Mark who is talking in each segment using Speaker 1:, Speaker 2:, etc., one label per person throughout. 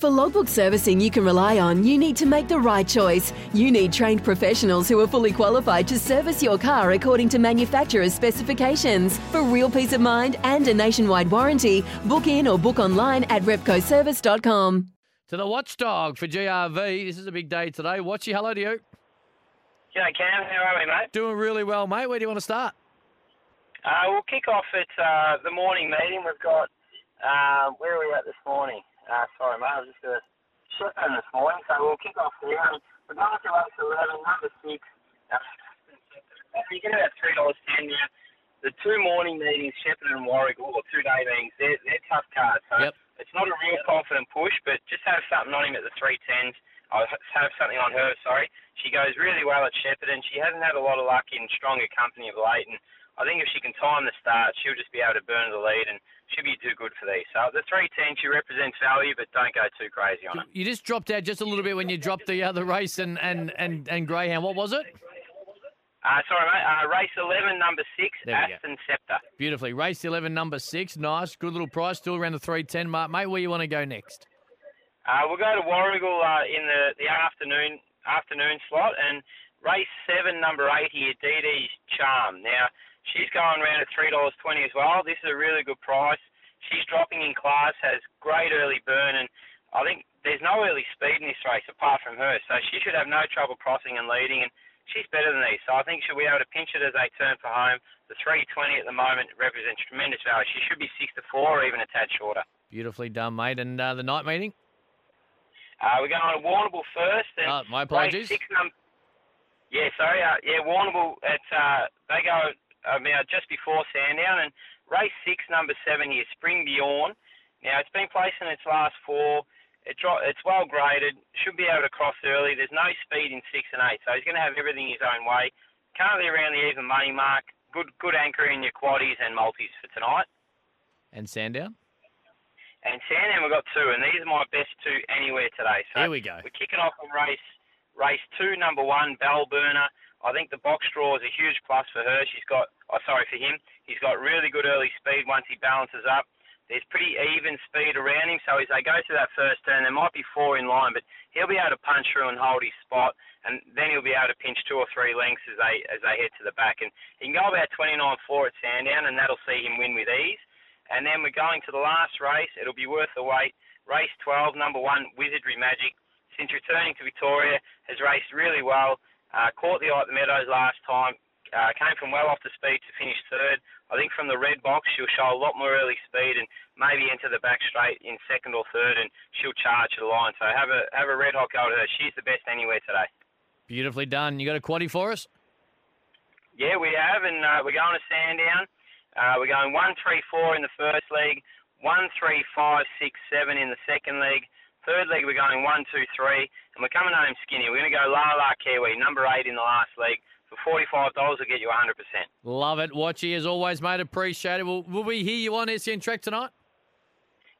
Speaker 1: For logbook servicing you can rely on, you need to make the right choice. You need trained professionals who are fully qualified to service your car according to manufacturer's specifications. For real peace of mind and a nationwide warranty, book in or book online at repcoservice.com.
Speaker 2: To the watchdog for GRV. This is a big day today. Watchy, hello to you.
Speaker 3: G'day, Cam. How are we, mate?
Speaker 2: Doing really well, mate. Where do you want to start?
Speaker 3: Uh, we'll kick off at uh, the morning meeting. We've got, uh, where are we at this morning? Uh, sorry, mate, I was just a Shepparton this morning, so we'll kick off there. And we're going to race 11, number 6. Uh, you get about $3.10 now. The two morning meetings, Shepparton and Warragul, or two day meetings, they're, they're tough cards. So
Speaker 2: Yep.
Speaker 3: it's not a real confident push, but just have something on him at the 310s. I'll have something on her, sorry. She goes really well at Shepparton. She hasn't had a lot of luck in stronger company of late, and I think if she can time the start, she'll just be able to burn the lead, and she'll be too good for these. So the 310, she represents value, but don't go too crazy on it.
Speaker 2: You just dropped out just a little bit when you dropped the other race and, and, and, and Greyhound. What was it?
Speaker 3: Uh, sorry, mate. Uh, race 11, number 6,
Speaker 2: There we.
Speaker 3: Aston Scepter.
Speaker 2: Beautifully. Race 11, number six. Nice. Good little price. Still around the 310 mark. Mate, where you want to go next?
Speaker 3: Uh, we'll go to Warragul uh, in the, the afternoon afternoon slot, and race seven, number eight here, DD's Charm. Now she's going around at three dollars twenty as well. This is a really good price. She's dropping in class, has great early burn, and I think there's no early speed in this race apart from her, so she should have no trouble crossing and leading. And she's better than these, so I think she'll be able to pinch it as they turn for home. The 320 at the moment represents tremendous value. She should be six to four or even a tad shorter.
Speaker 2: Beautifully done, mate. And uh, the night meeting?
Speaker 3: Uh, we're going to Warrnambool first. And
Speaker 2: Uh, my apologies.
Speaker 3: Six num- yeah, sorry. Uh, yeah, Warrnambool. At uh, they go about just before Sandown, and race six, number seven here, Spring Bjorn. Now it's been placed in its last four. It dro- it's well graded. Should be able to cross early. There's no speed in six and eight, so he's going to have everything his own way. Currently around the even money mark. Good good anchor in your quaddies and multis for tonight.
Speaker 2: And Sandown?
Speaker 3: And Sandown we've got two, and these are my best two anywhere today. So
Speaker 2: Here we go.
Speaker 3: We're kicking off on race race two, number one, Bell Burner. I think the box draw is a huge plus for her. She's got, oh sorry for him, he's got really good early speed once he balances up. There's pretty even speed around him, so as they go through that first turn, there might be four in line, but he'll be able to punch through and hold his spot, and then he'll be able to pinch two or three lengths as they as they head to the back. And he can go about 29-4 at Sandown, and that'll see him win with ease. And then we're going to the last race. It'll be worth the wait. Race 12, number one, Wizardry Magic. Since returning to Victoria, has raced really well. Uh, caught the eye at the Meadows last time. Uh, came from well off the speed to finish third. I think from the red box, she'll show a lot more early speed and maybe enter the back straight in second or third, and she'll charge the line. So have a have a red hot go to her. She's the best anywhere today.
Speaker 2: Beautifully done. You got a quaddy for us?
Speaker 3: Yeah, we have, and uh, we're going to Sandown. Uh, we're going one, three, four in the first leg, one, three, five, six, seven in the second leg. Third leg, we're going one, two, three, and we're coming home skinny. We're going to go La La Kiwi, number eight in the last leg. For $45, will get you 100%.
Speaker 2: Love it. Watchy, as always, mate. Appreciate it. Will, will we hear you on SEN track tonight?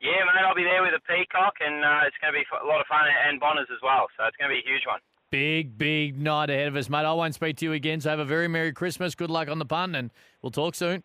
Speaker 3: Yeah, mate, I'll be there with a peacock, and uh, it's going to be a lot of fun, and Bonners as well. So it's going to be a huge one.
Speaker 2: Big, big night ahead of us, mate. I won't speak to you again, so have a very Merry Christmas. Good luck on the pun, and we'll talk soon.